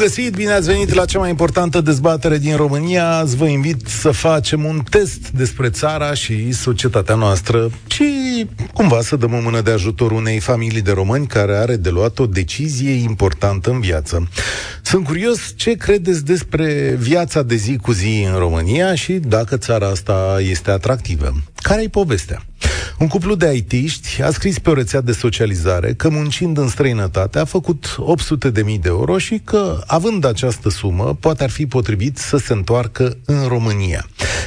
Găsit, bine ați venit la cea mai importantă dezbatere din România. Azi vă invit să facem un test despre țara și societatea noastră și cumva să dăm o mână de ajutor unei familii de români care are de luat o decizie importantă în viață. Sunt curios ce credeți despre viața de zi cu zi în România și dacă țara asta este atractivă. Care-i povestea? Un cuplu de aitiști a scris pe o rețea de socializare că muncind în străinătate a făcut 800 de mii de euro și că, având această sumă, poate ar fi potrivit să se întoarcă în România.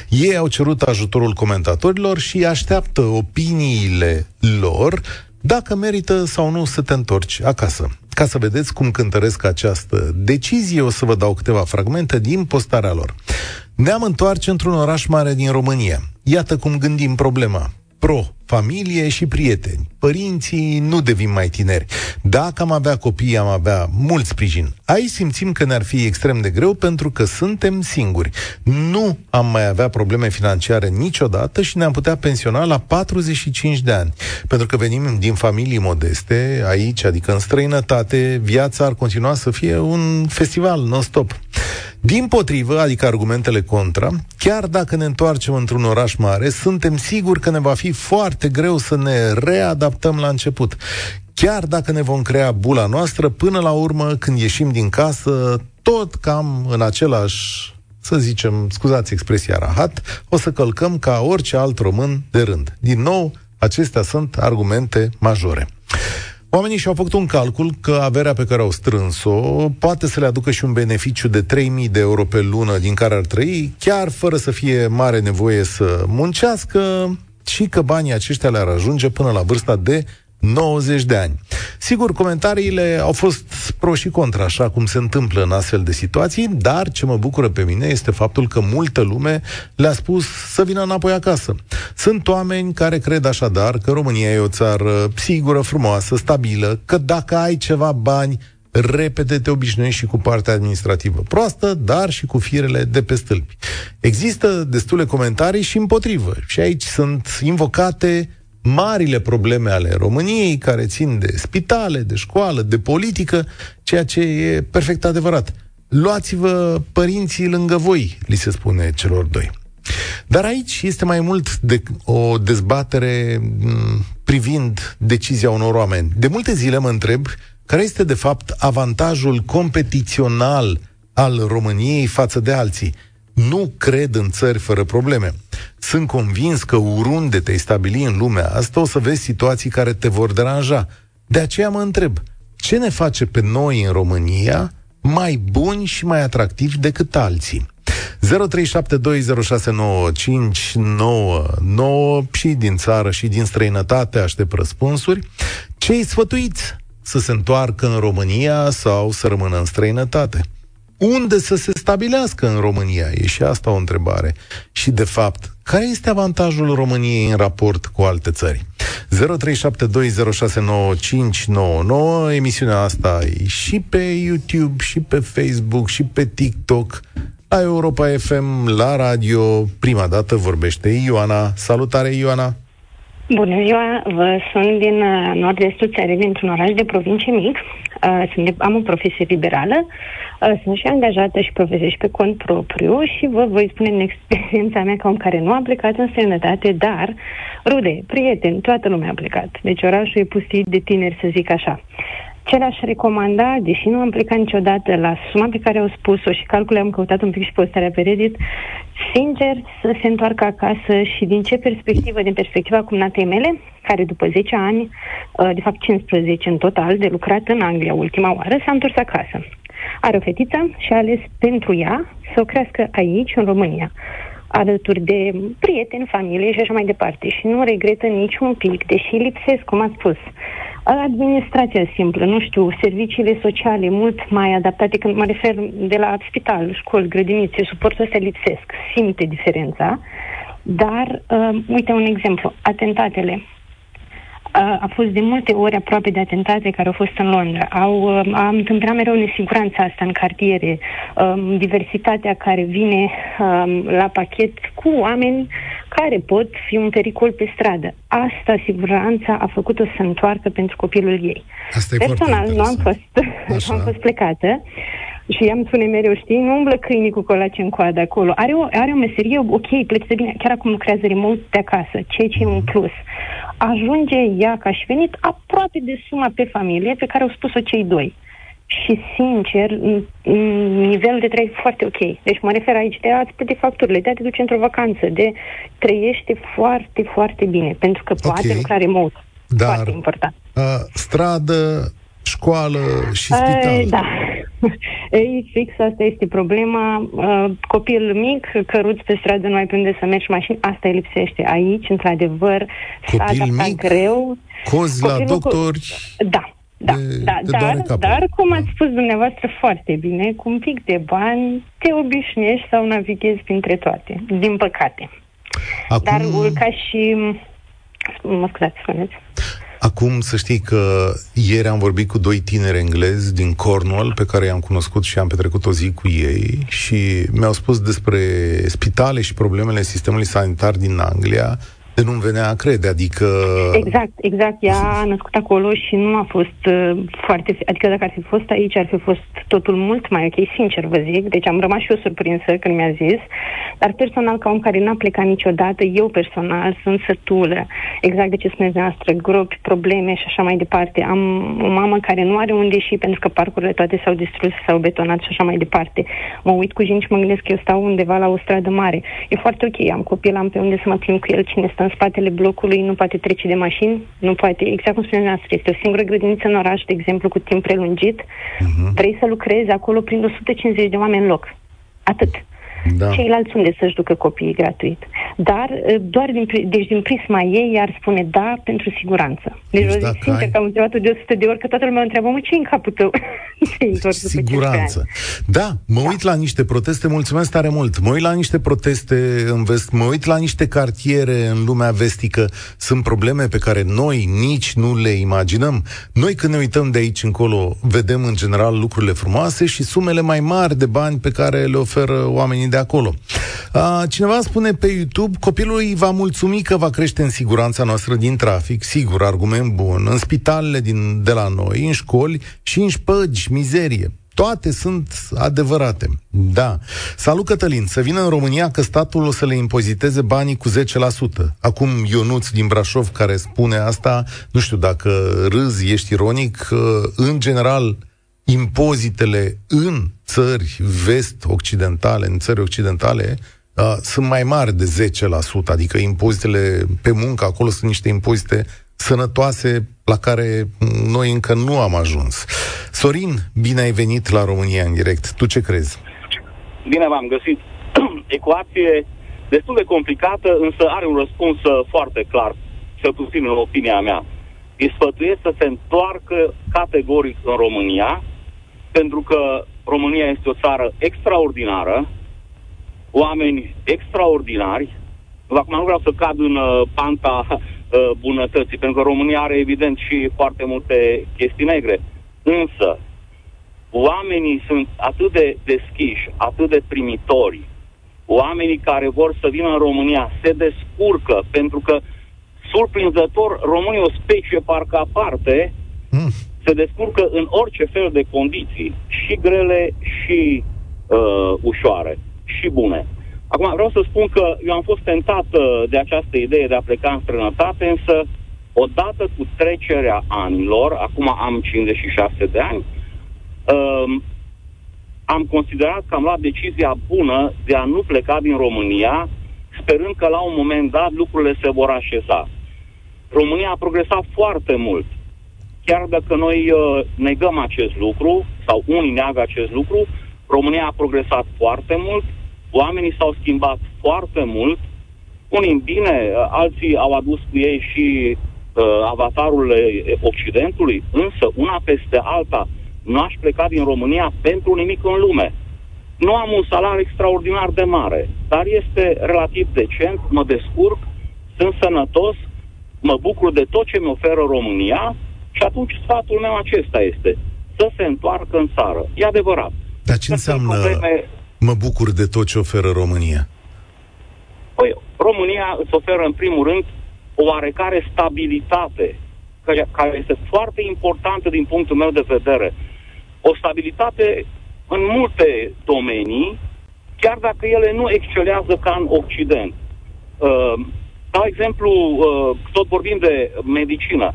Ei au cerut ajutorul comentatorilor și așteaptă opiniile lor dacă merită sau nu să te întorci acasă. Ca să vedeți cum cântăresc această decizie, o să vă dau câteva fragmente din postarea lor. Ne-am întoarce într-un oraș mare din România. Iată cum gândim problema pro, familie și prieteni. Părinții nu devin mai tineri. Dacă am avea copii, am avea mult sprijin. Aici simțim că ne-ar fi extrem de greu pentru că suntem singuri. Nu am mai avea probleme financiare niciodată și ne-am putea pensiona la 45 de ani. Pentru că venim din familii modeste, aici, adică în străinătate, viața ar continua să fie un festival non-stop. Din potrivă, adică argumentele contra, chiar dacă ne întoarcem într-un oraș mare, suntem siguri că ne va fi foarte greu să ne readaptăm la început. Chiar dacă ne vom crea bula noastră, până la urmă, când ieșim din casă, tot cam în același să zicem, scuzați expresia rahat, o să călcăm ca orice alt român de rând. Din nou, acestea sunt argumente majore. Oamenii și-au făcut un calcul că averea pe care au strâns-o poate să le aducă și un beneficiu de 3.000 de euro pe lună din care ar trăi, chiar fără să fie mare nevoie să muncească și că banii aceștia le-ar ajunge până la vârsta de 90 de ani. Sigur, comentariile au fost pro și contra, așa cum se întâmplă în astfel de situații, dar ce mă bucură pe mine este faptul că multă lume le-a spus să vină înapoi acasă. Sunt oameni care cred așadar că România e o țară sigură, frumoasă, stabilă, că dacă ai ceva bani, repede te obișnuiești și cu partea administrativă proastă, dar și cu firele de pe stâlpi. Există destule comentarii și împotrivă. Și aici sunt invocate marile probleme ale României, care țin de spitale, de școală, de politică, ceea ce e perfect adevărat. Luați-vă părinții lângă voi, li se spune celor doi. Dar aici este mai mult de o dezbatere privind decizia unor oameni. De multe zile mă întreb care este de fapt avantajul competițional al României față de alții. Nu cred în țări fără probleme. Sunt convins că oriunde te-ai stabili în lumea asta, o să vezi situații care te vor deranja. De aceea mă întreb, ce ne face pe noi în România mai buni și mai atractivi decât alții? 0372069599 și din țară și din străinătate aștept răspunsuri. Ce îi sfătuiți? Să se întoarcă în România sau să rămână în străinătate? Unde să se stabilească în România? E și asta o întrebare. Și, de fapt, care este avantajul României în raport cu alte țări? 0372069599 Emisiunea asta e și pe YouTube, și pe Facebook, și pe TikTok, la Europa FM, la radio. Prima dată vorbește Ioana. Salutare, Ioana! Bună ziua, vă sunt din uh, nord-estul țării, dintr-un oraș de provincie mic. Uh, sunt de, am o profesie liberală, uh, sunt și angajată și profesesc pe cont propriu și vă voi spune în experiența mea ca om care nu a plecat în străinătate, dar rude, prieteni, toată lumea a plecat. Deci orașul e pustit de tineri, să zic așa. Ce le-aș recomanda, deși nu am plecat niciodată la suma pe care au spus-o și calcule am căutat un pic și postarea pe Reddit, sincer să se întoarcă acasă și din ce perspectivă, din perspectiva cumnatei mele, care după 10 ani, uh, de fapt 15 în total, de lucrat în Anglia ultima oară, s-a întors acasă. Are o fetiță și a ales pentru ea să o crească aici, în România alături de prieteni, familie și așa mai departe. Și nu regretă niciun pic, deși lipsesc, cum ați spus, administrația simplă, nu știu, serviciile sociale mult mai adaptate, când mă refer de la spital, școli, grădinițe, suportul ăsta lipsesc, simte diferența, dar, uh, uite un exemplu, atentatele. A fost de multe ori aproape de atentate care au fost în Londra. Au, am întâmpinat mereu nesiguranța asta în cartiere, um, diversitatea care vine um, la pachet cu oameni care pot fi un pericol pe stradă. Asta, siguranța, a făcut-o să întoarcă pentru copilul ei. Asta Personal, nu am fost, nu am fost plecată. Și ea îmi spune mereu, știi, nu umblă câinii cu colace în coadă acolo. Are o, are o meserie, ok, pleci de bine, chiar acum lucrează remote de acasă, ceea ce e un plus. Ajunge ea ca și venit aproape de suma pe familie pe care au spus-o cei doi. Și, sincer, nivelul de trai foarte ok. Deci mă refer aici de a-ți plăti facturile, de a te duce într-o vacanță, de trăiește foarte, foarte bine, pentru că poate okay. lucra remote. Dar, foarte important. Uh, stradă, școală și spital. Uh, da. Ei, fix asta este problema. Uh, copil mic, căruț pe stradă, nu ai pe unde să mergi mașini, asta îi lipsește. Aici, într-adevăr, s-a adaptat greu. Cozi la doctori. Cu... Da, da, de, da, de dar, dar, cum ați spus dumneavoastră foarte bine, cu un pic de bani te obișnuiești sau navighezi printre toate, din păcate. Acum... Dar ca și... Mă scuzați, spuneți. Acum să știi că ieri am vorbit cu doi tineri englezi din Cornwall pe care i-am cunoscut și am petrecut o zi cu ei și mi-au spus despre spitale și problemele sistemului sanitar din Anglia de nu-mi venea a crede, adică... Exact, exact. Ea a născut acolo și nu a fost uh, foarte... Adică dacă ar fi fost aici, ar fi fost totul mult mai ok, sincer vă zic. Deci am rămas și eu surprinsă când mi-a zis. Dar personal, ca om care n-a plecat niciodată, eu personal sunt sătulă. Exact de ce spuneți noastră, gropi, probleme și așa mai departe. Am o mamă care nu are unde ieși pentru că parcurile toate s-au distrus, s-au betonat și așa mai departe. Mă uit cu și mă gândesc că eu stau undeva la o stradă mare. E foarte ok, am copil, am pe unde să mă plimb cu el, cine stă în spatele blocului nu poate trece de mașini, nu poate, exact cum spuneți noastră, este o singură grădiniță în oraș, de exemplu, cu timp prelungit, uh-huh. vrei să lucrezi acolo prin 150 de oameni în loc. Atât. Da. Ceilalți unde să-și ducă copiii gratuit. Dar uh, doar din, deci din prisma ei ar spune da pentru siguranță. Deci, deci zic sincer ai... că am întrebat-o de 100 de ori, că toată lumea întreabă, mă, ce în capul tău? siguranță. Da, mă da. uit la niște proteste, mulțumesc tare mult. Mă uit la niște proteste în vest, mă uit la niște cartiere în lumea vestică. Sunt probleme pe care noi nici nu le imaginăm. Noi când ne uităm de aici încolo, vedem în general lucrurile frumoase și sumele mai mari de bani pe care le oferă oamenii de acolo. A, cineva spune pe YouTube, copilul îi va mulțumi că va crește în siguranța noastră din trafic, sigur, argument bun, în spitalele din, de la noi, în școli și în șpăgi, mizerie. Toate sunt adevărate. Da. Salut, Cătălin. Să vină în România că statul o să le impoziteze banii cu 10%. Acum Ionuț din Brașov care spune asta, nu știu dacă râzi, ești ironic, în general impozitele în țări vest-occidentale, în țări occidentale, uh, sunt mai mari de 10%, adică impozitele pe muncă, acolo sunt niște impozite sănătoase la care noi încă nu am ajuns. Sorin, bine ai venit la România în direct. Tu ce crezi? Bine v-am găsit. Ecuație destul de complicată, însă are un răspuns uh, foarte clar, cel puțin în opinia mea. Îi sfătuiesc să se întoarcă categoric în România, pentru că România este o țară extraordinară, oameni extraordinari. Acum nu vreau să cad în uh, panta uh, bunătății, pentru că România are evident și foarte multe chestii negre. Însă, oamenii sunt atât de deschiși, atât de primitori, oamenii care vor să vină în România se descurcă, pentru că, surprinzător, România e o specie parcă aparte, mm se descurcă în orice fel de condiții, și grele, și uh, ușoare, și bune. Acum, vreau să spun că eu am fost tentat uh, de această idee de a pleca în străinătate, însă, odată cu trecerea anilor, acum am 56 de ani, uh, am considerat că am luat decizia bună de a nu pleca din România, sperând că la un moment dat lucrurile se vor așeza. România a progresat foarte mult chiar dacă noi uh, negăm acest lucru, sau unii neagă acest lucru, România a progresat foarte mult, oamenii s-au schimbat foarte mult, unii în bine, uh, alții au adus cu ei și uh, avatarul Occidentului, însă una peste alta nu aș pleca din România pentru nimic în lume. Nu am un salariu extraordinar de mare, dar este relativ decent, mă descurc, sunt sănătos, mă bucur de tot ce mi oferă România și atunci sfatul meu acesta este să se întoarcă în țară. E adevărat. Dar ce înseamnă probleme... mă bucur de tot ce oferă România? Păi, România îți oferă în primul rând o oarecare stabilitate, care este foarte importantă din punctul meu de vedere. O stabilitate în multe domenii, chiar dacă ele nu excelează ca în Occident. Uh, dau exemplu, uh, tot vorbim de medicină.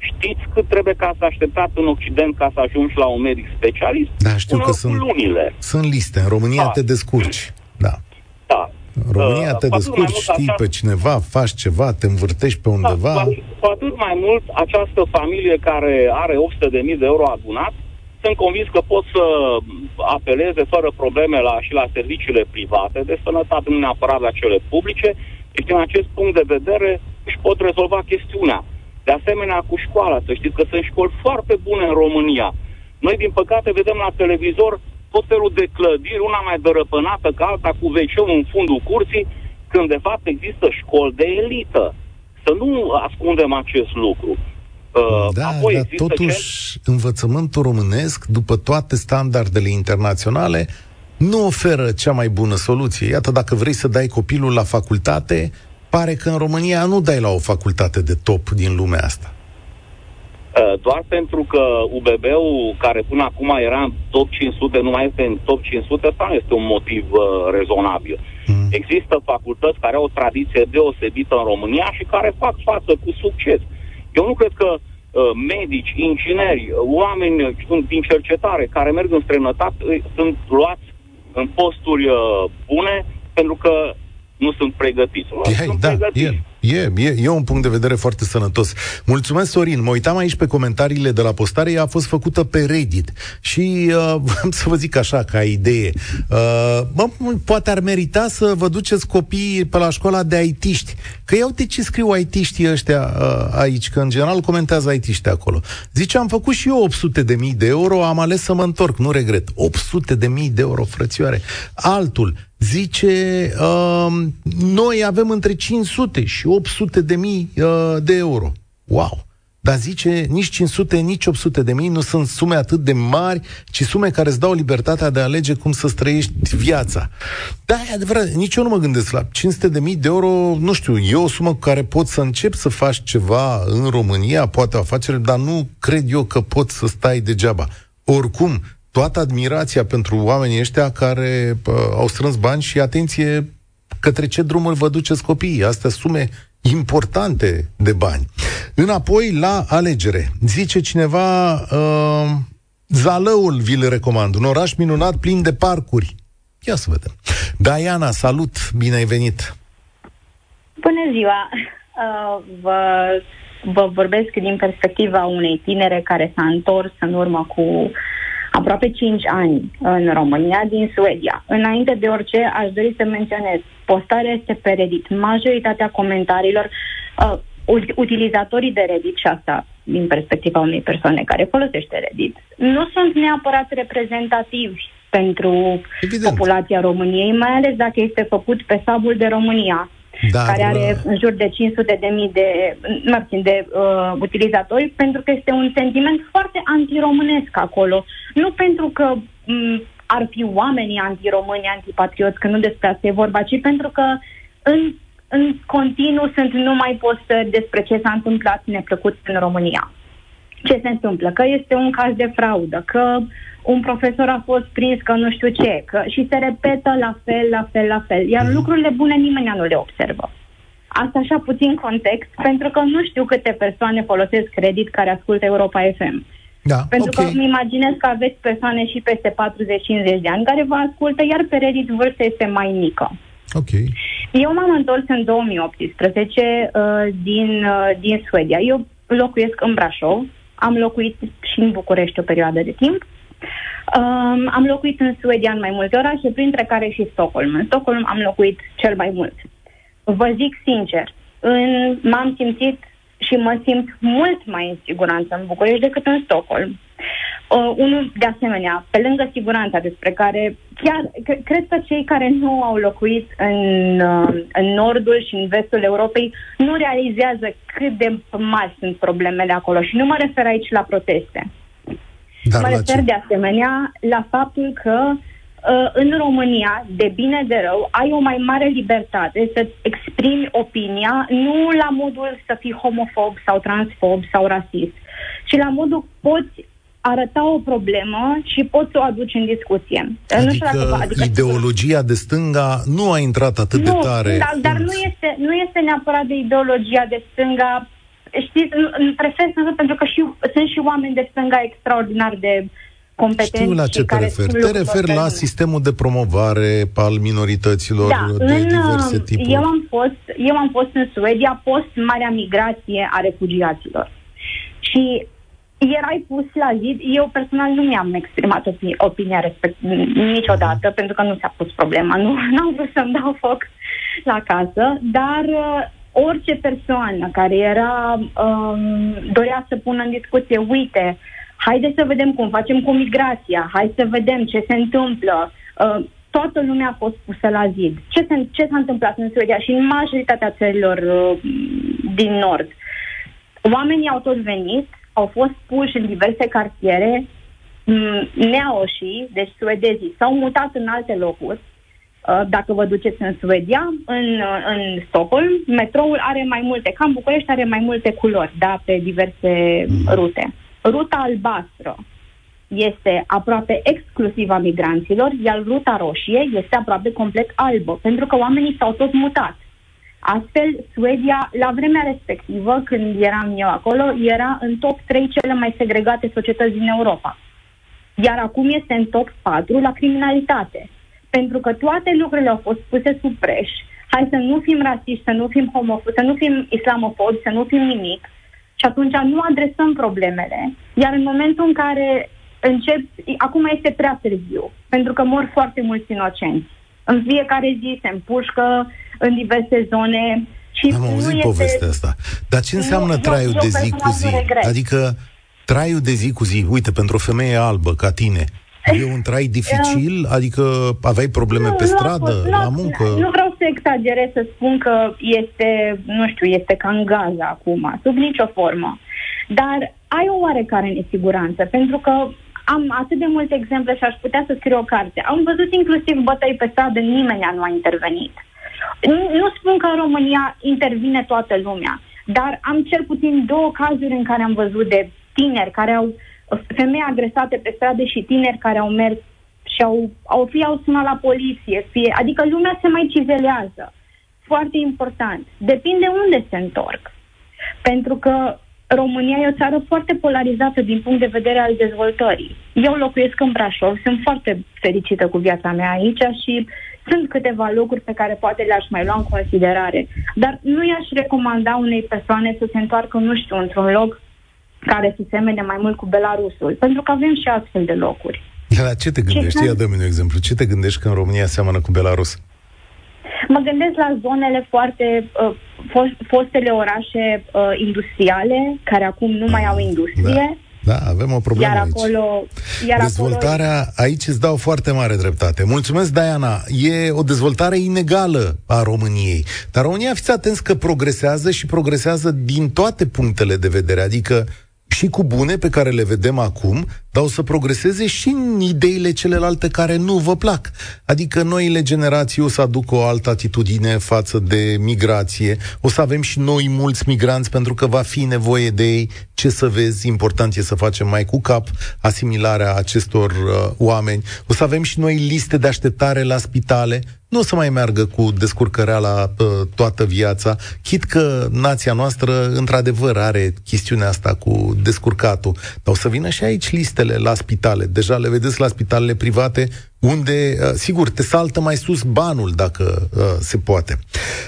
Știți cât trebuie ca să așteptați în Occident ca să ajungi la un medic specialist? Da, știu Până că sunt, lunile. sunt liste. În România da. te descurci. Da. Da. În România uh, te descurci, știi această... pe cineva, faci ceva, te învârtești pe da, undeva. Da, cu atât mai mult, această familie care are 800.000 de euro adunat, sunt convins că pot să apeleze fără probleme la, și la serviciile private de sănătate, nu neapărat la cele publice. Deci, din acest punct de vedere, își pot rezolva chestiunea. De asemenea, cu școala, să știți că sunt școli foarte bune în România. Noi, din păcate, vedem la televizor tot felul de clădiri, una mai dărăpânată ca alta, cu wc în fundul curții, când de fapt există școli de elită. Să nu ascundem acest lucru. Uh, da, Apoi dar totuși ce? învățământul românesc, după toate standardele internaționale, nu oferă cea mai bună soluție. Iată, dacă vrei să dai copilul la facultate, pare că în România nu dai la o facultate de top din lumea asta. Uh, doar pentru că UBB-ul, care până acum era în top 500, nu mai este în top 500, asta nu este un motiv uh, rezonabil. Mm. Există facultăți care au o tradiție deosebită în România și care fac față cu succes. Eu nu cred că uh, medici, ingineri, oameni uh, din cercetare care merg în străinătate uh, sunt luați în posturi uh, bune pentru că nu sunt pregătiți. Nu, sunt da, pregătiți. E, e, e, e un punct de vedere foarte sănătos. Mulțumesc, Sorin. Mă uitam aici pe comentariile de la postare. Ea a fost făcută pe Reddit. Și uh, să vă zic așa, ca idee, uh, bă, poate ar merita să vă duceți copiii pe la școala de aitiști. Că iau de ce scriu aitiștii ăștia uh, aici, că în general comentează aitiști acolo. Zice, am făcut și eu 800 de mii de euro, am ales să mă întorc, nu regret. 800 de mii de euro, frățioare. Altul, zice, uh, noi avem între 500 și 800 de mii uh, de euro. Wow! Dar zice, nici 500, nici 800 de mii nu sunt sume atât de mari, ci sume care îți dau libertatea de a alege cum să trăiești viața. Da, e adevărat, nici eu nu mă gândesc la 500 de mii de euro, nu știu, e o sumă cu care poți să începi să faci ceva în România, poate o afacere, dar nu cred eu că poți să stai degeaba. Oricum, toată admirația pentru oamenii ăștia care uh, au strâns bani și atenție către ce drumuri vă duceți copiii. Astea sume importante de bani. Înapoi la alegere. Zice cineva, uh, Zalăul vi le recomand. Un oraș minunat plin de parcuri. Ia să vedem. Diana, salut, bine ai venit. Bună ziua! Uh, vă, vă vorbesc din perspectiva unei tinere care s-a întors în urmă cu aproape 5 ani în România din Suedia. Înainte de orice, aș dori să menționez, postarea este pe Reddit. Majoritatea comentariilor, uh, utilizatorii de Reddit și asta din perspectiva unei persoane care folosește Reddit, nu sunt neapărat reprezentativi pentru Evident. populația României, mai ales dacă este făcut pe sabul de România dar, care are în jur de 500 de mii de, marțin, de uh, utilizatori, pentru că este un sentiment foarte antiromânesc acolo. Nu pentru că m- ar fi oamenii antiromâni, antipatrioți, că nu despre asta e vorba, ci pentru că în, în continuu sunt numai postări despre ce s-a întâmplat neplăcut în România. Ce se întâmplă? Că este un caz de fraudă, că uh, un profesor a fost prins că nu știu ce, că, și se repetă la fel, la fel, la fel. Iar mm. lucrurile bune nimeni nu le observă. Asta așa puțin context, pentru că nu știu câte persoane folosesc credit care ascultă Europa FM. Da, pentru okay. că îmi imaginez că aveți persoane și peste 40-50 de ani care vă ascultă, iar pe Reddit vârsta este mai mică. Okay. Eu m-am întors în 2018 uh, din, uh, din Suedia. Eu locuiesc în Brașov, am locuit și în București o perioadă de timp Um, am locuit în Suedia în mai multe orașe, printre care și Stockholm. În Stockholm am locuit cel mai mult. Vă zic sincer, în, m-am simțit și mă simt mult mai în siguranță în București decât în Stockholm. Uh, unul, de asemenea, pe lângă siguranța despre care chiar cre- cred că cei care nu au locuit în, uh, în nordul și în vestul Europei nu realizează cât de mari sunt problemele acolo. Și nu mă refer aici la proteste. Dar mă refer ce? de asemenea la faptul că uh, în România, de bine de rău, ai o mai mare libertate să exprimi opinia, nu la modul să fii homofob sau transfob sau rasist, ci la modul poți arăta o problemă și poți să o aduci în discuție. Adică, nu știu dacă, adică ideologia de stânga nu a intrat atât nu, de tare. Dar, dar nu, este, nu este neapărat de ideologia de stânga. Știți, prefer să pentru că și, sunt și oameni de stânga extraordinar de competenți. Știu la ce te referi. Te referi la sistemul de promovare al minorităților da, de în, diverse tipuri. Eu am, fost, eu am fost în Suedia post Marea Migrație a refugiaților. Și erai pus la zid. Eu personal nu mi-am exprimat opi- opinia respect niciodată, uh-huh. pentru că nu s-a pus problema. Nu am vrut să-mi dau foc la casă, dar uh, orice persoană care era um, dorea să pună în discuție, uite, haide să vedem cum facem cu migrația, hai să vedem ce se întâmplă. Uh, toată lumea a fost pusă la zid. Ce, se, ce s-a întâmplat în Suedia și în majoritatea țărilor uh, din Nord? Oamenii au tot venit, au fost puși în diverse cartiere, neaoșii, deci suedezii, s-au mutat în alte locuri. Uh, dacă vă duceți în Suedia, în, uh, în Stockholm, metroul are mai multe, cam București are mai multe culori, da, pe diverse rute. Ruta albastră este aproape exclusiv a migranților, iar ruta roșie este aproape complet albă, pentru că oamenii s-au tot mutat. Astfel, Suedia, la vremea respectivă, când eram eu acolo, era în top 3 cele mai segregate societăți din Europa. Iar acum este în top 4 la criminalitate. Pentru că toate lucrurile au fost puse sub preș. Hai să nu fim rasiști, să nu fim homofobi, să nu fim islamofobi, să nu fim nimic. Și atunci nu adresăm problemele. Iar în momentul în care încep, acum este prea târziu, pentru că mor foarte mulți inocenți. În fiecare zi se împușcă, în diverse zone. Și Am auzit este... povestea asta. Dar ce înseamnă nu, traiul eu, de zi cu zi? Regret. Adică traiul de zi cu zi, uite, pentru o femeie albă ca tine, E un trai dificil? Adică aveai probleme nu, pe stradă, nu, la muncă? Nu vreau să exagerez să spun că este, nu știu, este ca în Gaza acum, sub nicio formă. Dar ai o oarecare nesiguranță, pentru că am atât de multe exemple și aș putea să scriu o carte. Am văzut inclusiv bătăi pe stradă, nimeni nu a intervenit. Nu spun că în România intervine toată lumea, dar am cel puțin două cazuri în care am văzut de tineri care au femei agresate pe stradă și tineri care au mers și au, au fie au sunat la poliție, fie, adică lumea se mai cizelează. Foarte important. Depinde unde se întorc. Pentru că România e o țară foarte polarizată din punct de vedere al dezvoltării. Eu locuiesc în Brașov, sunt foarte fericită cu viața mea aici și sunt câteva lucruri pe care poate le-aș mai lua în considerare. Dar nu i-aș recomanda unei persoane să se întoarcă, nu știu, într-un loc care se semene mai mult cu Belarusul, pentru că avem și astfel de locuri. La ce te gândești? Ia dă-mi un exemplu. Ce te gândești că în România seamănă cu Belarus? Mă gândesc la zonele foarte uh, fostele orașe uh, industriale, care acum nu mai au industrie. Da da, avem o problemă iar aici. Acolo, iar Dezvoltarea, acolo... aici îți dau foarte mare dreptate. Mulțumesc, Diana. E o dezvoltare inegală a României. Dar România, fiți atenți că progresează și progresează din toate punctele de vedere. Adică și cu bune pe care le vedem acum, dar o să progreseze și în ideile celelalte care nu vă plac. Adică noile generații o să aducă o altă atitudine față de migrație, o să avem și noi mulți migranți pentru că va fi nevoie de ei. Ce să vezi, important e să facem mai cu cap asimilarea acestor uh, oameni. O să avem și noi liste de așteptare la spitale, nu o să mai meargă cu descurcăreala uh, toată viața, chit că nația noastră într-adevăr are chestiunea asta cu descurcatul, dar o să vină și aici listele la spitale. Deja le vedeți la spitalele private unde, uh, sigur, te saltă mai sus banul, dacă uh, se poate.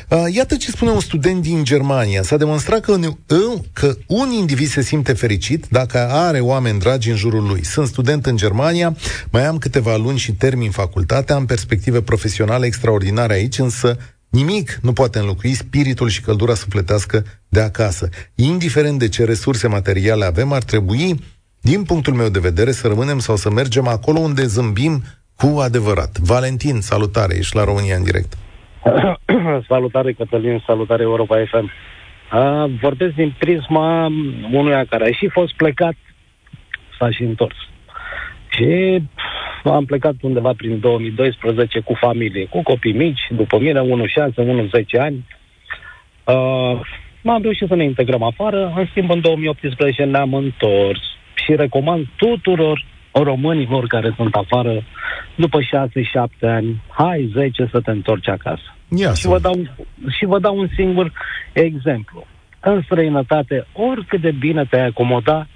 Uh, iată ce spune un student din Germania. S-a demonstrat că, un, uh, că un individ se simte fericit dacă are oameni dragi în jurul lui. Sunt student în Germania, mai am câteva luni și termin facultatea, am perspective profesionale extraordinare aici, însă Nimic nu poate înlocui spiritul și căldura sufletească de acasă. Indiferent de ce resurse materiale avem, ar trebui din punctul meu de vedere, să rămânem sau să mergem acolo unde zâmbim cu adevărat. Valentin, salutare, ești la România în direct. salutare, Cătălin, salutare Europa FM. Uh, vorbesc din prisma unuia care a și fost plecat, s-a și întors. Și am plecat undeva prin 2012 cu familie, cu copii mici, după mine, unul 6, unul 10 ani. Uh, am reușit să ne integrăm afară, în schimb în 2018 ne-am întors și recomand tuturor românilor care sunt afară după 6-7 ani, hai 10 să te întorci acasă. Ia și, vă dau, și vă dau un singur exemplu. În străinătate, oricât de bine te-ai acomoda,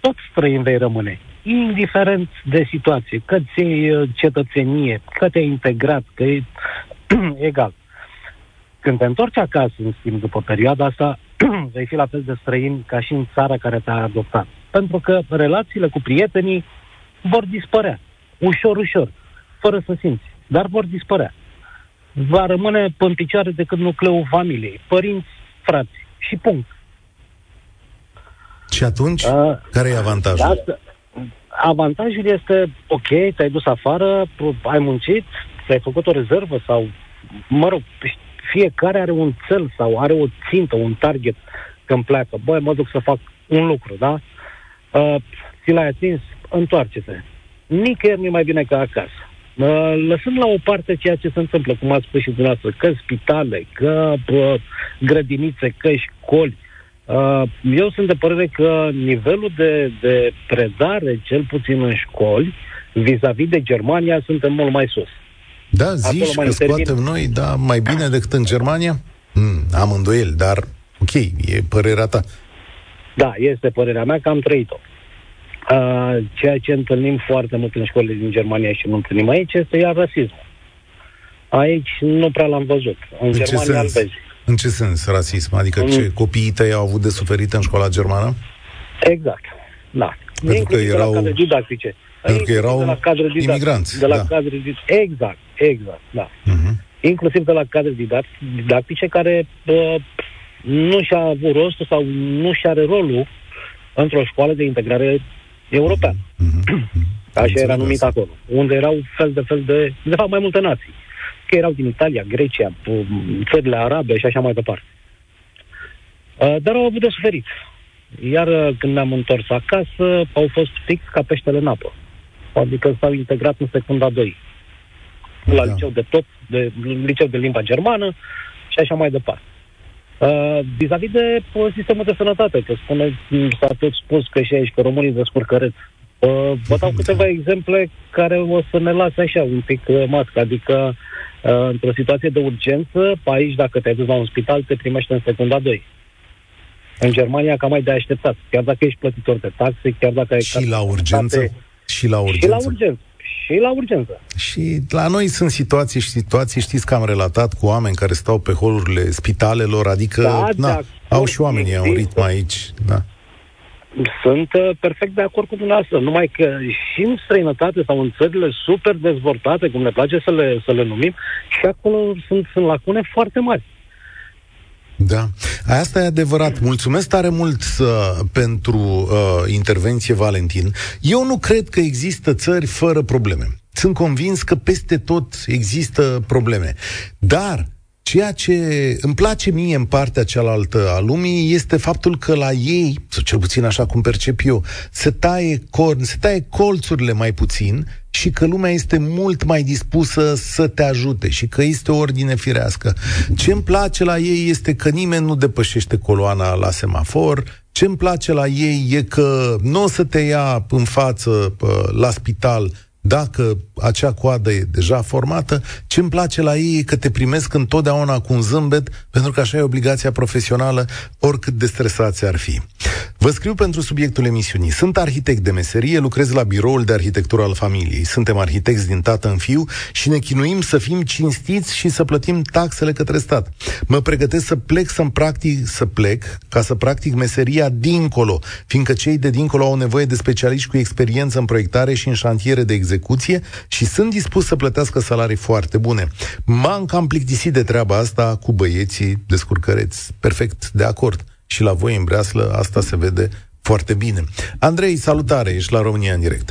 tot străin vei rămâne indiferent de situație, că ți uh, cetățenie, că te-ai integrat, că e egal. Când te întorci acasă, în schimb, după perioada asta, vei fi la fel de străin ca și în țara care te-a adoptat. Pentru că relațiile cu prietenii vor dispărea. Ușor, ușor. Fără să simți. Dar vor dispărea. Va rămâne în picioare decât nucleul familiei. Părinți, frați. Și punct. Și atunci, uh, care e avantajul? Asta, avantajul este, ok, te-ai dus afară, ai muncit, ți-ai făcut o rezervă sau, mă rog, fiecare are un cel sau are o țintă, un target când pleacă. Băi, mă duc să fac un lucru, da? Uh, ți l-ai atins, întoarce-te. Nicăieri nu e mai bine ca acasă. Uh, lăsând la o parte ceea ce se întâmplă, cum ați spus și dumneavoastră, că spitale, că uh, grădinițe, că școli, Uh, eu sunt de părere că nivelul de, de predare, cel puțin în școli, vis-a-vis de Germania, suntem mult mai sus. Da, zici că scoatem noi, da, mai bine decât în Germania? Mm, am îndoieli, dar ok, e părerea ta. Da, este părerea mea că am trăit-o. Uh, ceea ce întâlnim foarte mult în școlile din Germania și nu întâlnim aici este iar rasismul. Aici nu prea l-am văzut. În, în Germania îl vezi. În ce sens rasism? Adică mm. ce, copiii tăi au avut de suferit în școala germană? Exact, da. Pentru Inclusiv că erau... De la didactice. Pentru că erau de la cadre didactice, imigranți. De la da. cadre Exact, exact, da. Uh-huh. Inclusiv de la cadre didactice care uh, nu și-a avut rostul sau nu și are rolul într-o școală de integrare europeană. Uh-huh. Așa era numit acolo. Unde erau fel de fel de, de fapt, mai multe nații că erau din Italia, Grecia, țările arabe și așa mai departe. Uh, dar au avut de suferit. Iar uh, când ne-am întors acasă, au fost fix ca peștele în apă. Adică s-au integrat în secunda 2. La da. liceu de top, de liceu de limba germană și așa mai departe. Uh, vis-a-vis de uh, sistemul de sănătate, că spune, s-a tot spus că și aici, că românii descurcăreți. Uh, vă dau câteva exemple care o să ne lase așa un pic uh, mască, adică Uh, într-o situație de urgență, aici, dacă te-ai dus la un spital, te primește în secunda 2. În Germania, cam mai de așteptat. Chiar dacă ești plătitor de taxe, chiar dacă ai... Și la urgență? State, și la urgență? Și la urgență. Și la urgență. Și la noi sunt situații și situații, știți că am relatat cu oameni care stau pe holurile spitalelor, adică da, na, au și oamenii un ritm aici. Da. Sunt uh, perfect de acord cu dumneavoastră, numai că și în străinătate sau în țările super dezvoltate, cum ne place să le, să le numim, și acolo sunt, sunt lacune foarte mari. Da, asta e adevărat. Mulțumesc tare mult uh, pentru uh, intervenție, Valentin. Eu nu cred că există țări fără probleme. Sunt convins că peste tot există probleme. Dar Ceea ce îmi place mie în partea cealaltă a lumii este faptul că la ei, sau cel puțin așa cum percep eu, se taie, corn, se taie colțurile mai puțin și că lumea este mult mai dispusă să te ajute și că este o ordine firească. Ce îmi place la ei este că nimeni nu depășește coloana la semafor, ce îmi place la ei e că nu o să te ia în față la spital dacă acea coadă e deja formată, ce îmi place la ei e că te primesc întotdeauna cu un zâmbet, pentru că așa e obligația profesională, oricât de stresați ar fi. Vă scriu pentru subiectul emisiunii. Sunt arhitect de meserie, lucrez la biroul de arhitectură al familiei. Suntem arhitecți din tată în fiu și ne chinuim să fim cinstiți și să plătim taxele către stat. Mă pregătesc să plec să practic, să plec, ca să practic meseria dincolo, fiindcă cei de dincolo au nevoie de specialiști cu experiență în proiectare și în șantiere de execuție și sunt dispus să plătească salarii foarte bune. M-am cam plictisit de treaba asta cu băieții descurcăreți. Perfect, de acord. Și la voi în Breaslă asta se vede foarte bine. Andrei, salutare, ești la România în direct.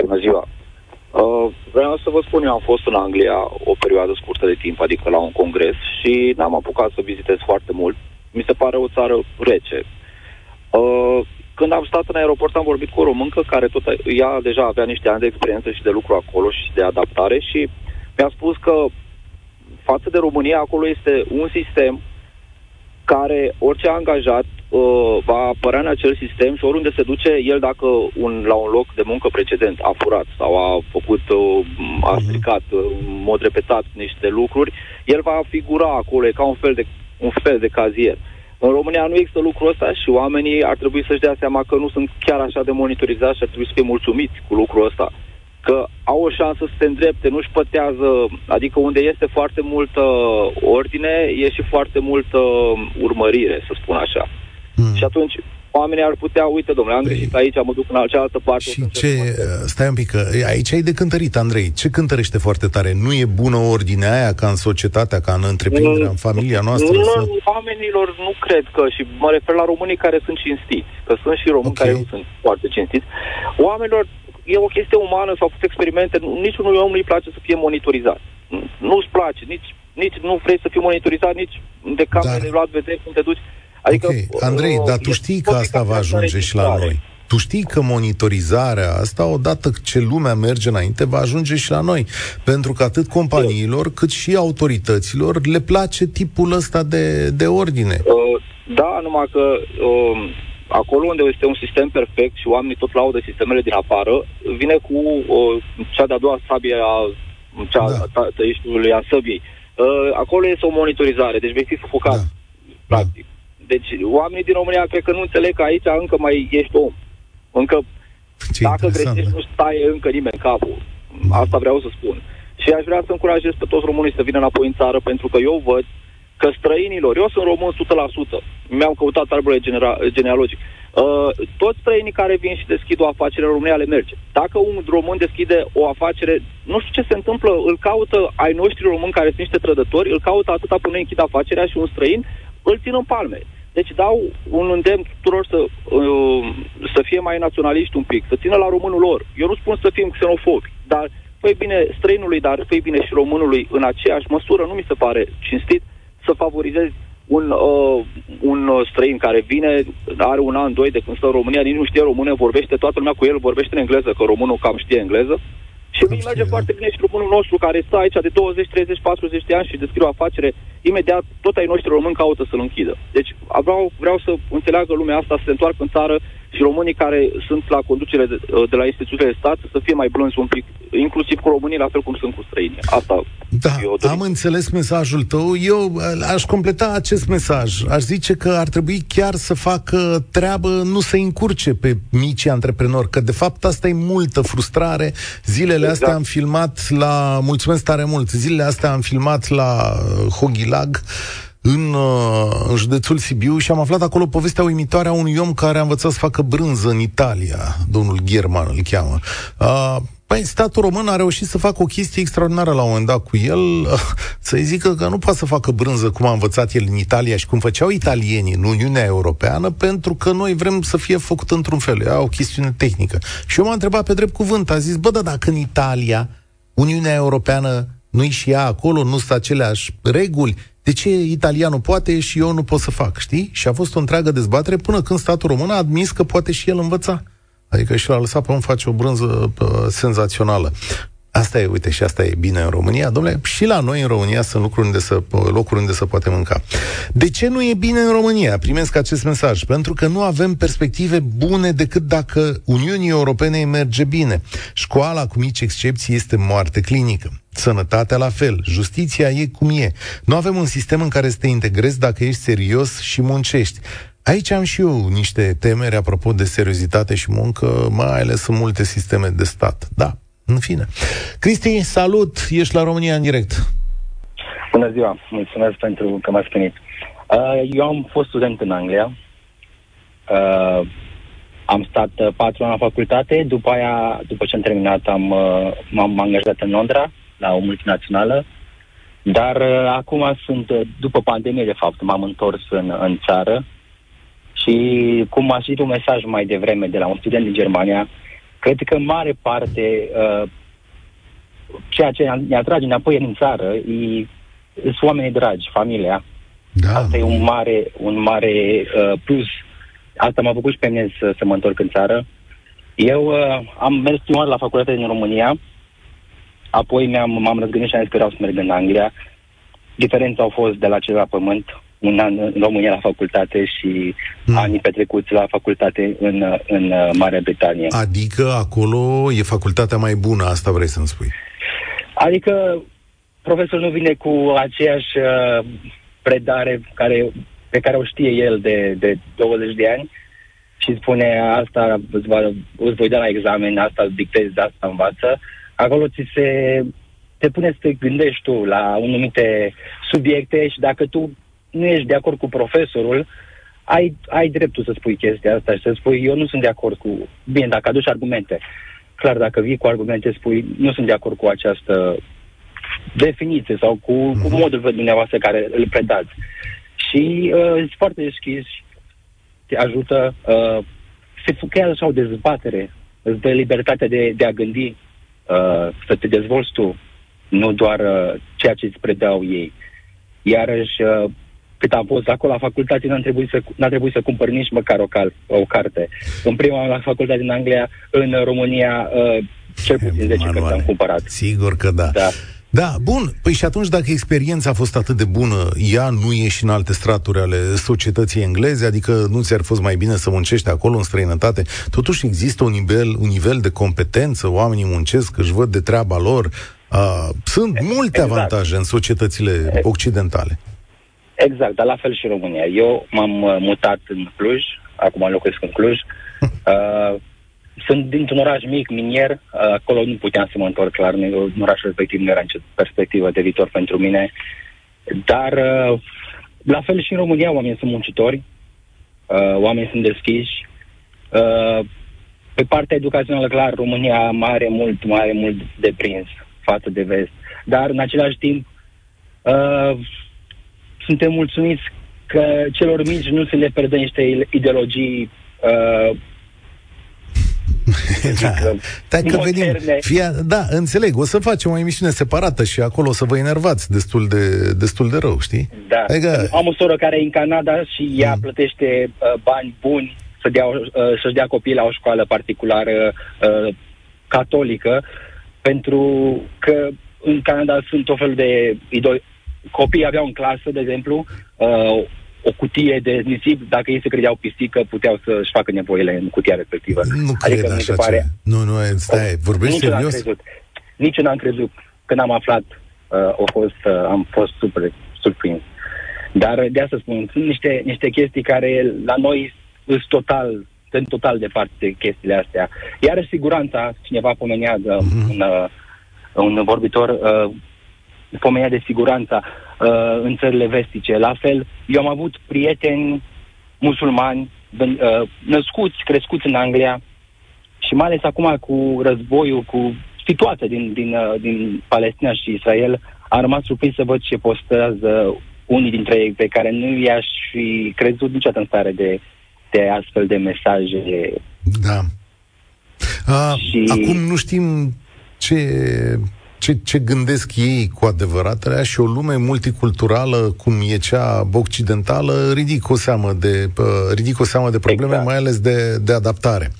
Bună ziua! Uh, vreau să vă spun, eu am fost în Anglia o perioadă scurtă de timp, adică la un congres, și n-am apucat să vizitez foarte mult. Mi se pare o țară rece. Uh, când am stat în aeroport, am vorbit cu o româncă care tot ea deja avea niște ani de experiență și de lucru acolo și de adaptare și mi-a spus că față de România, acolo este un sistem care orice angajat uh, va apărea în acel sistem și oriunde se duce, el dacă un, la un loc de muncă precedent a furat sau a făcut, uh, a mhm. stricat uh, în mod repetat niște lucruri, el va figura acolo, e ca un fel de, un fel de cazier. În România nu există lucrul ăsta și oamenii ar trebui să-și dea seama că nu sunt chiar așa de monitorizați și ar trebui să fie mulțumiți cu lucrul ăsta că au o șansă să se îndrepte, nu-și pătează, adică unde este foarte multă ordine, e și foarte multă urmărire, să spun așa. Mm. Și atunci oamenii ar putea, uite, domnule, am păi- greșit aici, mă duc în cealaltă parte. Și ce, stai un pic, că aici ai de cântărit, Andrei. Ce cântărește foarte tare? Nu e bună ordinea aia ca în societatea, ca în întreprinderea, în familia noastră? Nu, să... oamenilor nu cred că, și mă refer la românii care sunt cinstiți, că sunt și români okay. care nu sunt foarte cinstiți. Oamenilor e o chestie umană, s-au făcut experimente, niciunui om nu-i place să fie monitorizat. Nu-ți place, nici, nici nu vrei să fii monitorizat, nici de camere Dar... de luat vedere când te duci. Adică, ok, Andrei, uh, dar tu știi că asta va ajunge și la noi. Tu știi că monitorizarea asta, odată ce lumea merge înainte, va ajunge și la noi. Pentru că atât companiilor, cât și autorităților le place tipul ăsta de, de ordine. Uh, da, numai că uh, acolo unde este un sistem perfect și oamenii tot laudă sistemele din afară, vine cu uh, cea de-a doua sabie a cea da. tăiștului a săbiei. Uh, acolo este o monitorizare, deci vei fi sufocat, da. practic. Da. Deci oamenii din România cred că nu înțeleg că aici încă mai ești om. Încă Ce dacă greșești, da. nu stai încă nimeni în capul. Da. Asta vreau să spun. Și aș vrea să încurajez pe toți românii să vină înapoi în țară, pentru că eu văd că străinilor, eu sunt român 100%, mi-am căutat arborele genera- genealogic, uh, toți străinii care vin și deschid o afacere în România le merge. Dacă un român deschide o afacere, nu știu ce se întâmplă, îl caută ai noștri români care sunt niște trădători, îl caută atâta până închid afacerea și un străin îl țin în palme. Deci dau un îndemn tuturor să, uh, să fie mai naționaliști un pic, să țină la românul lor. Eu nu spun să fim xenofobi, dar făi bine străinului, dar făi bine și românului în aceeași măsură, nu mi se pare cinstit să favorizezi un, uh, un străin care vine, are un an, doi de când stă în România, nici nu știe română, vorbește, toată lumea cu el vorbește în engleză, că românul cam știe engleză. Și îi merge da. foarte bine și românul nostru care stă aici de 20, 30, 40 de ani și deschide o afacere, imediat tot ai noștri români caută să-l închidă. Deci vreau, vreau să înțeleagă lumea asta, să se întoarcă în țară și românii care sunt la conducere de, de la instituțiile de stat să fie mai blânzi un pic, inclusiv cu românii, la fel cum sunt cu străinii. Asta da, eu am înțeles mesajul tău. Eu aș completa acest mesaj. Aș zice că ar trebui chiar să facă treabă, nu să încurce pe micii antreprenori, că de fapt asta e multă frustrare. Zilele exact. astea am filmat la... Mulțumesc tare mult! Zilele astea am filmat la Hogilag în, uh, în județul Sibiu și am aflat acolo povestea uimitoare a unui om care a învățat să facă brânză în Italia, domnul Gherman îl cheamă. Uh, Păi, statul român a reușit să facă o chestie extraordinară la un moment dat cu el, să-i zică că nu poate să facă brânză cum a învățat el în Italia și cum făceau italienii în Uniunea Europeană, pentru că noi vrem să fie făcut într-un fel. E o chestiune tehnică. Și eu m-am întrebat pe drept cuvânt, a zis, bă, da, dacă în Italia Uniunea Europeană nu-i și ea acolo, nu sunt aceleași reguli, de ce italianul poate și eu nu pot să fac, știi? Și a fost o întreagă dezbatere până când statul român a admis că poate și el învăța. Adică și l-a lăsat pe om face o brânză uh, senzațională. Asta e, uite, și asta e bine în România. Domnule, și la noi în România sunt lucruri unde să, locuri unde să poate mânca. De ce nu e bine în România? Primesc acest mesaj. Pentru că nu avem perspective bune decât dacă Uniunii Europene merge bine. Școala, cu mici excepții, este moarte clinică. Sănătatea la fel. Justiția e cum e. Nu avem un sistem în care să te integrezi dacă ești serios și muncești. Aici am și eu niște temeri apropo de seriozitate și muncă, mai ales în multe sisteme de stat. Da, în fine. Cristi, salut! Ești la România în direct. Bună ziua! Mulțumesc pentru că m-ați primit. Uh, eu am fost student în Anglia. Uh, am stat uh, patru ani la facultate, după aia, după ce am terminat, am, uh, m-am angajat în Londra, la o multinațională, dar uh, acum sunt, uh, după pandemie, de fapt, m-am întors în, în țară Și cum a citit un mesaj mai devreme de la un student din Germania, cred că în mare parte uh, ceea ce ne atrage înapoi în țară e, sunt oamenii dragi, familia. Da. Asta e un mare, un mare uh, plus. Asta m-a făcut și pe mine să, să mă întorc în țară. Eu uh, am mers prima la facultate din România, apoi mi-am, m-am răzgândit și am zis că vreau să merg în Anglia. Diferența au fost de la cel la pământ, un an în România la facultate și mm. anii petrecuți la facultate în, în Marea Britanie. Adică acolo e facultatea mai bună, asta vrei să-mi spui? Adică profesorul nu vine cu aceeași uh, predare care, pe care o știe el de, de 20 de ani și spune asta îți, va, îți voi da la examen, asta îți dictezi, asta învață. Acolo ți se te pune să te gândești tu la anumite subiecte și dacă tu nu ești de acord cu profesorul, ai, ai dreptul să spui chestia asta și să spui eu nu sunt de acord cu... Bine, dacă aduci argumente. Clar, dacă vii cu argumente, spui nu sunt de acord cu această definiție sau cu, uh-huh. cu mhm. modul dumneavoastră care îl predați. Și uh, sunt foarte deschis, te ajută, uh, se creează așa o dezbatere, îți dă libertatea de, de a gândi, uh, să te dezvolți tu, nu doar uh, ceea ce îți predau ei. Iarăși, uh, cât am fost acolo la facultate, n-a trebuit să, n-a trebuit să cumpăr nici măcar o, cal, o carte. În prima la facultate din Anglia, în România, uh, cel puțin 10 cărți am cumpărat. Sigur că da. da. Da, bun. Păi și atunci dacă experiența a fost atât de bună, ea nu e și în alte straturi ale societății engleze, adică nu ți-ar fost mai bine să muncești acolo în străinătate, totuși există un nivel, un nivel de competență, oamenii muncesc, își văd de treaba lor. Uh, sunt multe exact. avantaje în societățile occidentale. Exact, dar la fel și România. Eu m-am uh, mutat în Cluj, acum locuiesc în Cluj. Uh, sunt dintr-un oraș mic, minier, uh, acolo nu puteam să mă întorc, clar, în orașul respectiv nu era nicio perspectivă de viitor pentru mine. Dar, uh, la fel și în România, oamenii sunt muncitori, uh, oamenii sunt deschiși. Uh, pe partea educațională, clar, România mai are mult, mai are mult de prins față de vest. Dar, în același timp, uh, suntem mulțumiți că celor mici nu se le predă niște ideologii uh, da. Dai că venim. Fia, da, înțeleg. O să facem o emisiune separată și acolo o să vă enervați destul de, destul de rău, știi? Da. Adică... Am o soră care e în Canada și ea mm. plătește uh, bani buni să dea, uh, să-și dea copiii la o școală particulară uh, catolică, pentru că în Canada sunt o fel de idoli. Copiii aveau în clasă, de exemplu, uh, o cutie de nisip, dacă ei se credeau pisică, puteau să-și facă nevoile în cutia respectivă. Nu adică cred așa pare... Ce... Nu, nu, stai, vorbești nici serios? Crezut. Nici n-am crezut. Când am aflat, uh, a fost, uh, am fost super surprins. Dar de asta spun, sunt niște, niște chestii care la noi sunt total, sunt total departe de chestiile astea. Iar siguranța, cineva pomenea de mm-hmm. un, uh, un vorbitor, uh, pomenea de siguranța uh, în țările vestice. La fel, eu am avut prieteni musulmani uh, născuți, crescuți în Anglia și mai ales acum cu războiul, cu situația din, din, uh, din Palestina și Israel, am rămas surprins să văd ce postează unii dintre ei pe care nu i-aș fi crezut niciodată în stare de, de astfel de mesaje. Da. A, și... Acum nu știm ce ce, ce gândesc ei cu adevărat, și o lume multiculturală cum e cea occidentală ridic o seamă de, ridic o seamă de probleme, exact. mai ales de, de adaptare.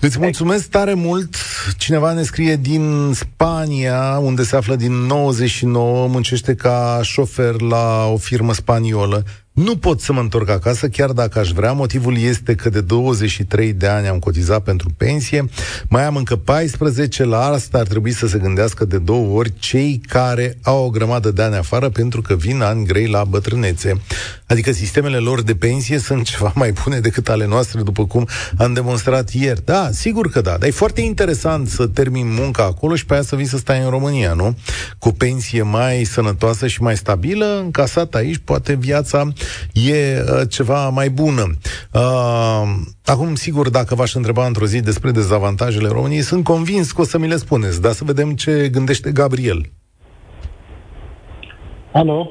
Îți mulțumesc tare mult. Cineva ne scrie din Spania, unde se află din 99, muncește ca șofer la o firmă spaniolă. Nu pot să mă întorc acasă, chiar dacă aș vrea. Motivul este că de 23 de ani am cotizat pentru pensie, mai am încă 14, la asta ar trebui să se gândească de două ori cei care au o grămadă de ani afară pentru că vin ani grei la bătrânețe. Adică sistemele lor de pensie sunt ceva mai bune decât ale noastre, după cum am demonstrat ieri. Da, sigur că da, dar e foarte interesant să termin munca acolo și pe aia să vii să stai în România, nu? Cu o pensie mai sănătoasă și mai stabilă, încasat aici, poate viața e uh, ceva mai bună. Uh, acum, sigur, dacă v-aș întreba într-o zi despre dezavantajele României, sunt convins că o să mi le spuneți, dar să vedem ce gândește Gabriel. Alo?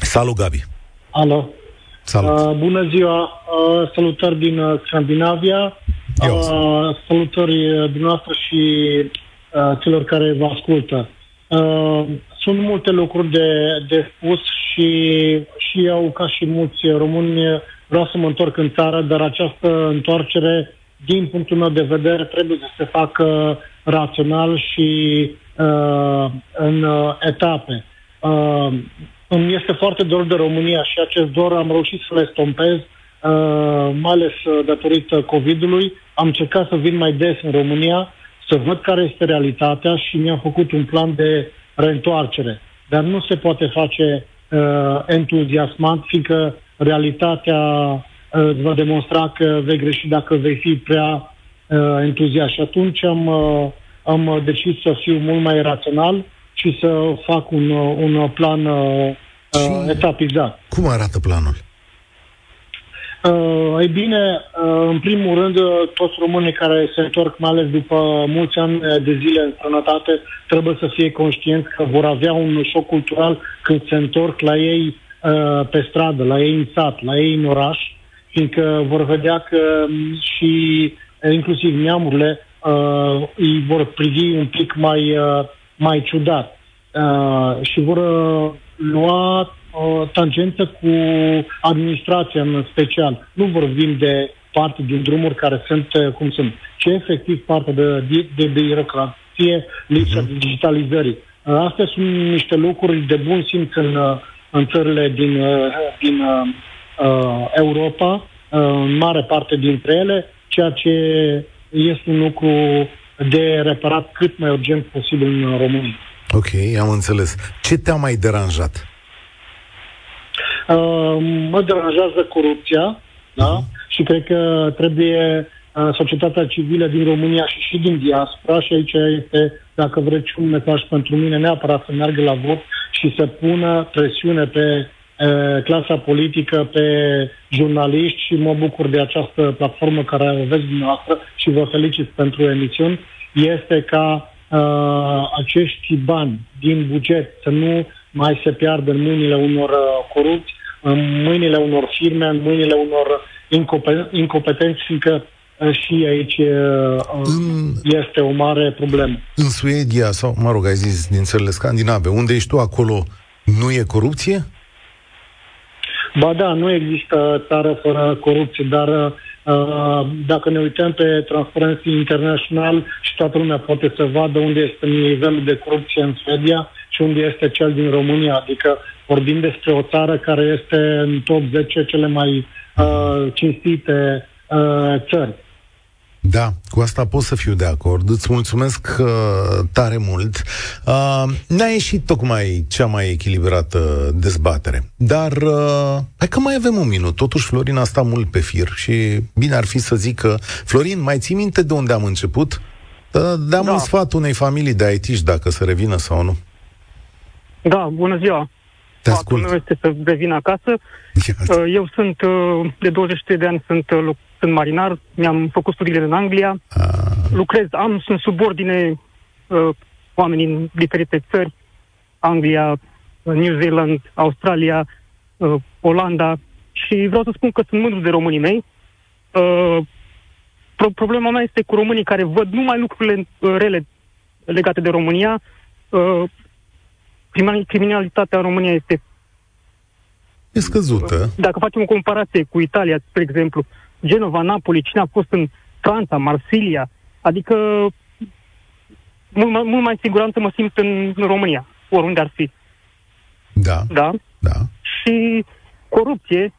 Salut, Gabi. Alo? Salut! Uh, bună ziua! Uh, salutări din uh, Scandinavia. Uh, salutări uh, dumneavoastră și uh, celor care vă ascultă. Uh, sunt multe lucruri de, de spus și, și eu, ca și mulți români, vreau să mă întorc în țară, dar această întoarcere, din punctul meu de vedere, trebuie să se facă rațional și uh, în uh, etape. Uh, îmi este foarte dor de România și acest dor am reușit să le stompez, uh, mai ales uh, datorită COVID-ului. Am încercat să vin mai des în România, să văd care este realitatea și mi-am făcut un plan de reîntoarcere. Dar nu se poate face uh, entuziasmant, fiindcă realitatea uh, va demonstra că vei greși dacă vei fi prea uh, entuziast. Și atunci am, uh, am decis să fiu mult mai rațional și să fac un, un plan uh, uh, etapizat. Cum arată planul? Uh, ei bine, uh, în primul rând, uh, toți românii care se întorc, mai ales după mulți ani de zile în sănătate, trebuie să fie conștienți că vor avea un șoc cultural când se întorc la ei uh, pe stradă, la ei în sat, la ei în oraș, fiindcă vor vedea că um, și inclusiv neamurile uh, îi vor privi un pic mai, uh, mai ciudat uh, și vor uh, lua uh, tangență cu administrația în special. Nu vorbim de parte din drumuri care sunt uh, cum sunt, ci efectiv parte de, de, de birocrație, lipsa uh-huh. digitalizării. Uh, astea sunt niște lucruri de bun simț în, uh, în țările din, uh, din uh, uh, Europa, uh, în mare parte dintre ele, ceea ce este un lucru de reparat cât mai urgent posibil în România. Ok, am înțeles. Ce te-a mai deranjat? Uh, mă deranjează corupția, da? Uh-huh. Și cred că trebuie uh, societatea civilă din România și și din diaspora, și aici este, dacă vreți, un mesaj pentru mine, neapărat să meargă la vot și să pună presiune pe uh, clasa politică, pe jurnaliști și mă bucur de această platformă care o aveți dumneavoastră și vă felicit pentru emisiuni, este ca uh, acești bani din buget să nu mai se piardă în mâinile unor uh, corupți, în mâinile unor firme, în mâinile unor incompetenți, fiindcă uh, și aici uh, în, este o mare problemă. În Suedia, sau, mă rog, ai zis, din țările scandinave, unde ești tu acolo, nu e corupție? Ba da, nu există țară fără corupție, dar uh, dacă ne uităm pe Transparency International și toată lumea poate să vadă unde este nivelul de corupție în Suedia și unde este cel din România, adică vorbim despre o țară care este în top 10 cele mai uh, cinstite uh, țări. Da, cu asta pot să fiu de acord. Îți mulțumesc uh, tare mult. Uh, ne-a ieșit tocmai cea mai echilibrată dezbatere. Dar uh, hai că mai avem un minut. Totuși, Florin a stat mult pe fir și bine ar fi să zic că... Florin, mai ții minte de unde am început? Da, dăm da. un sfat unei familii de it dacă să revină sau nu. Da, bună ziua. Te ascult. meu este să revin acasă. Uh, eu sunt, uh, de 23 de ani, sunt, uh, sunt marinar, mi-am făcut studiile în Anglia, A... lucrez, am, sunt subordine oameni în diferite țări, Anglia, New Zealand, Australia, Olanda și vreau să spun că sunt mândru de românii mei. problema mea este cu românii care văd numai lucrurile rele legate de România, criminalitatea în România este E scăzută. Dacă facem o comparație cu Italia, spre exemplu, Genova, Napoli, cine a fost în Franța, Marsilia, adică mult mai, mult mai siguranță mă simt în, în România, oriunde ar fi. Da. Da? Da. Și corupție,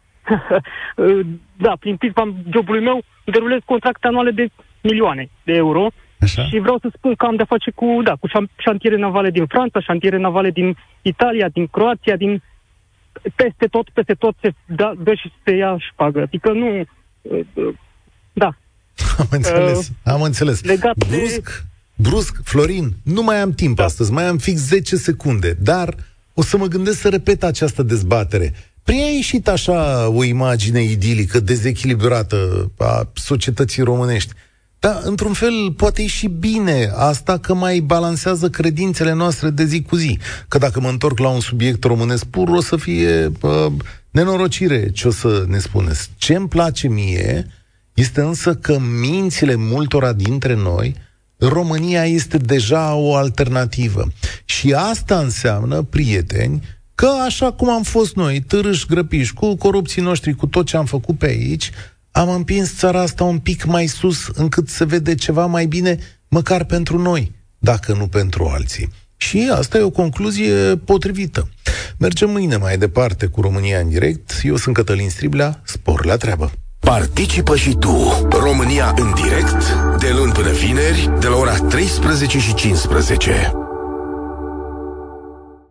da, prin prisma jobului meu, derulez contracte anuale de milioane de euro Așa. Și vreau să spun că am de-a face cu, da, cu șantiere navale din Franța, șantiere navale din Italia, din Croația, din peste tot, peste tot se da, dă și se ia șpagă. Adică nu... Da. Am înțeles, uh, am înțeles. Legat brusc, de... brusc, Florin, nu mai am timp da. astăzi, mai am fix 10 secunde, dar o să mă gândesc să repet această dezbatere. Prin a ieșit așa o imagine idilică, dezechilibrată a societății românești. Dar, într-un fel, poate e și bine asta că mai balansează credințele noastre de zi cu zi. Că dacă mă întorc la un subiect românesc pur, o să fie uh, nenorocire ce o să ne spuneți. Ce îmi place mie este însă că mințile multora dintre noi România este deja o alternativă. Și asta înseamnă, prieteni, că așa cum am fost noi, târâși grăpiși, cu corupții noștri, cu tot ce am făcut pe aici, am împins țara asta un pic mai sus, încât se vede ceva mai bine, măcar pentru noi, dacă nu pentru alții. Și asta e o concluzie potrivită. Mergem mâine mai departe cu România în direct. Eu sunt Cătălin Striblea, spor la treabă. Participă și tu, România în direct, de luni până vineri, de la ora 13 și 15.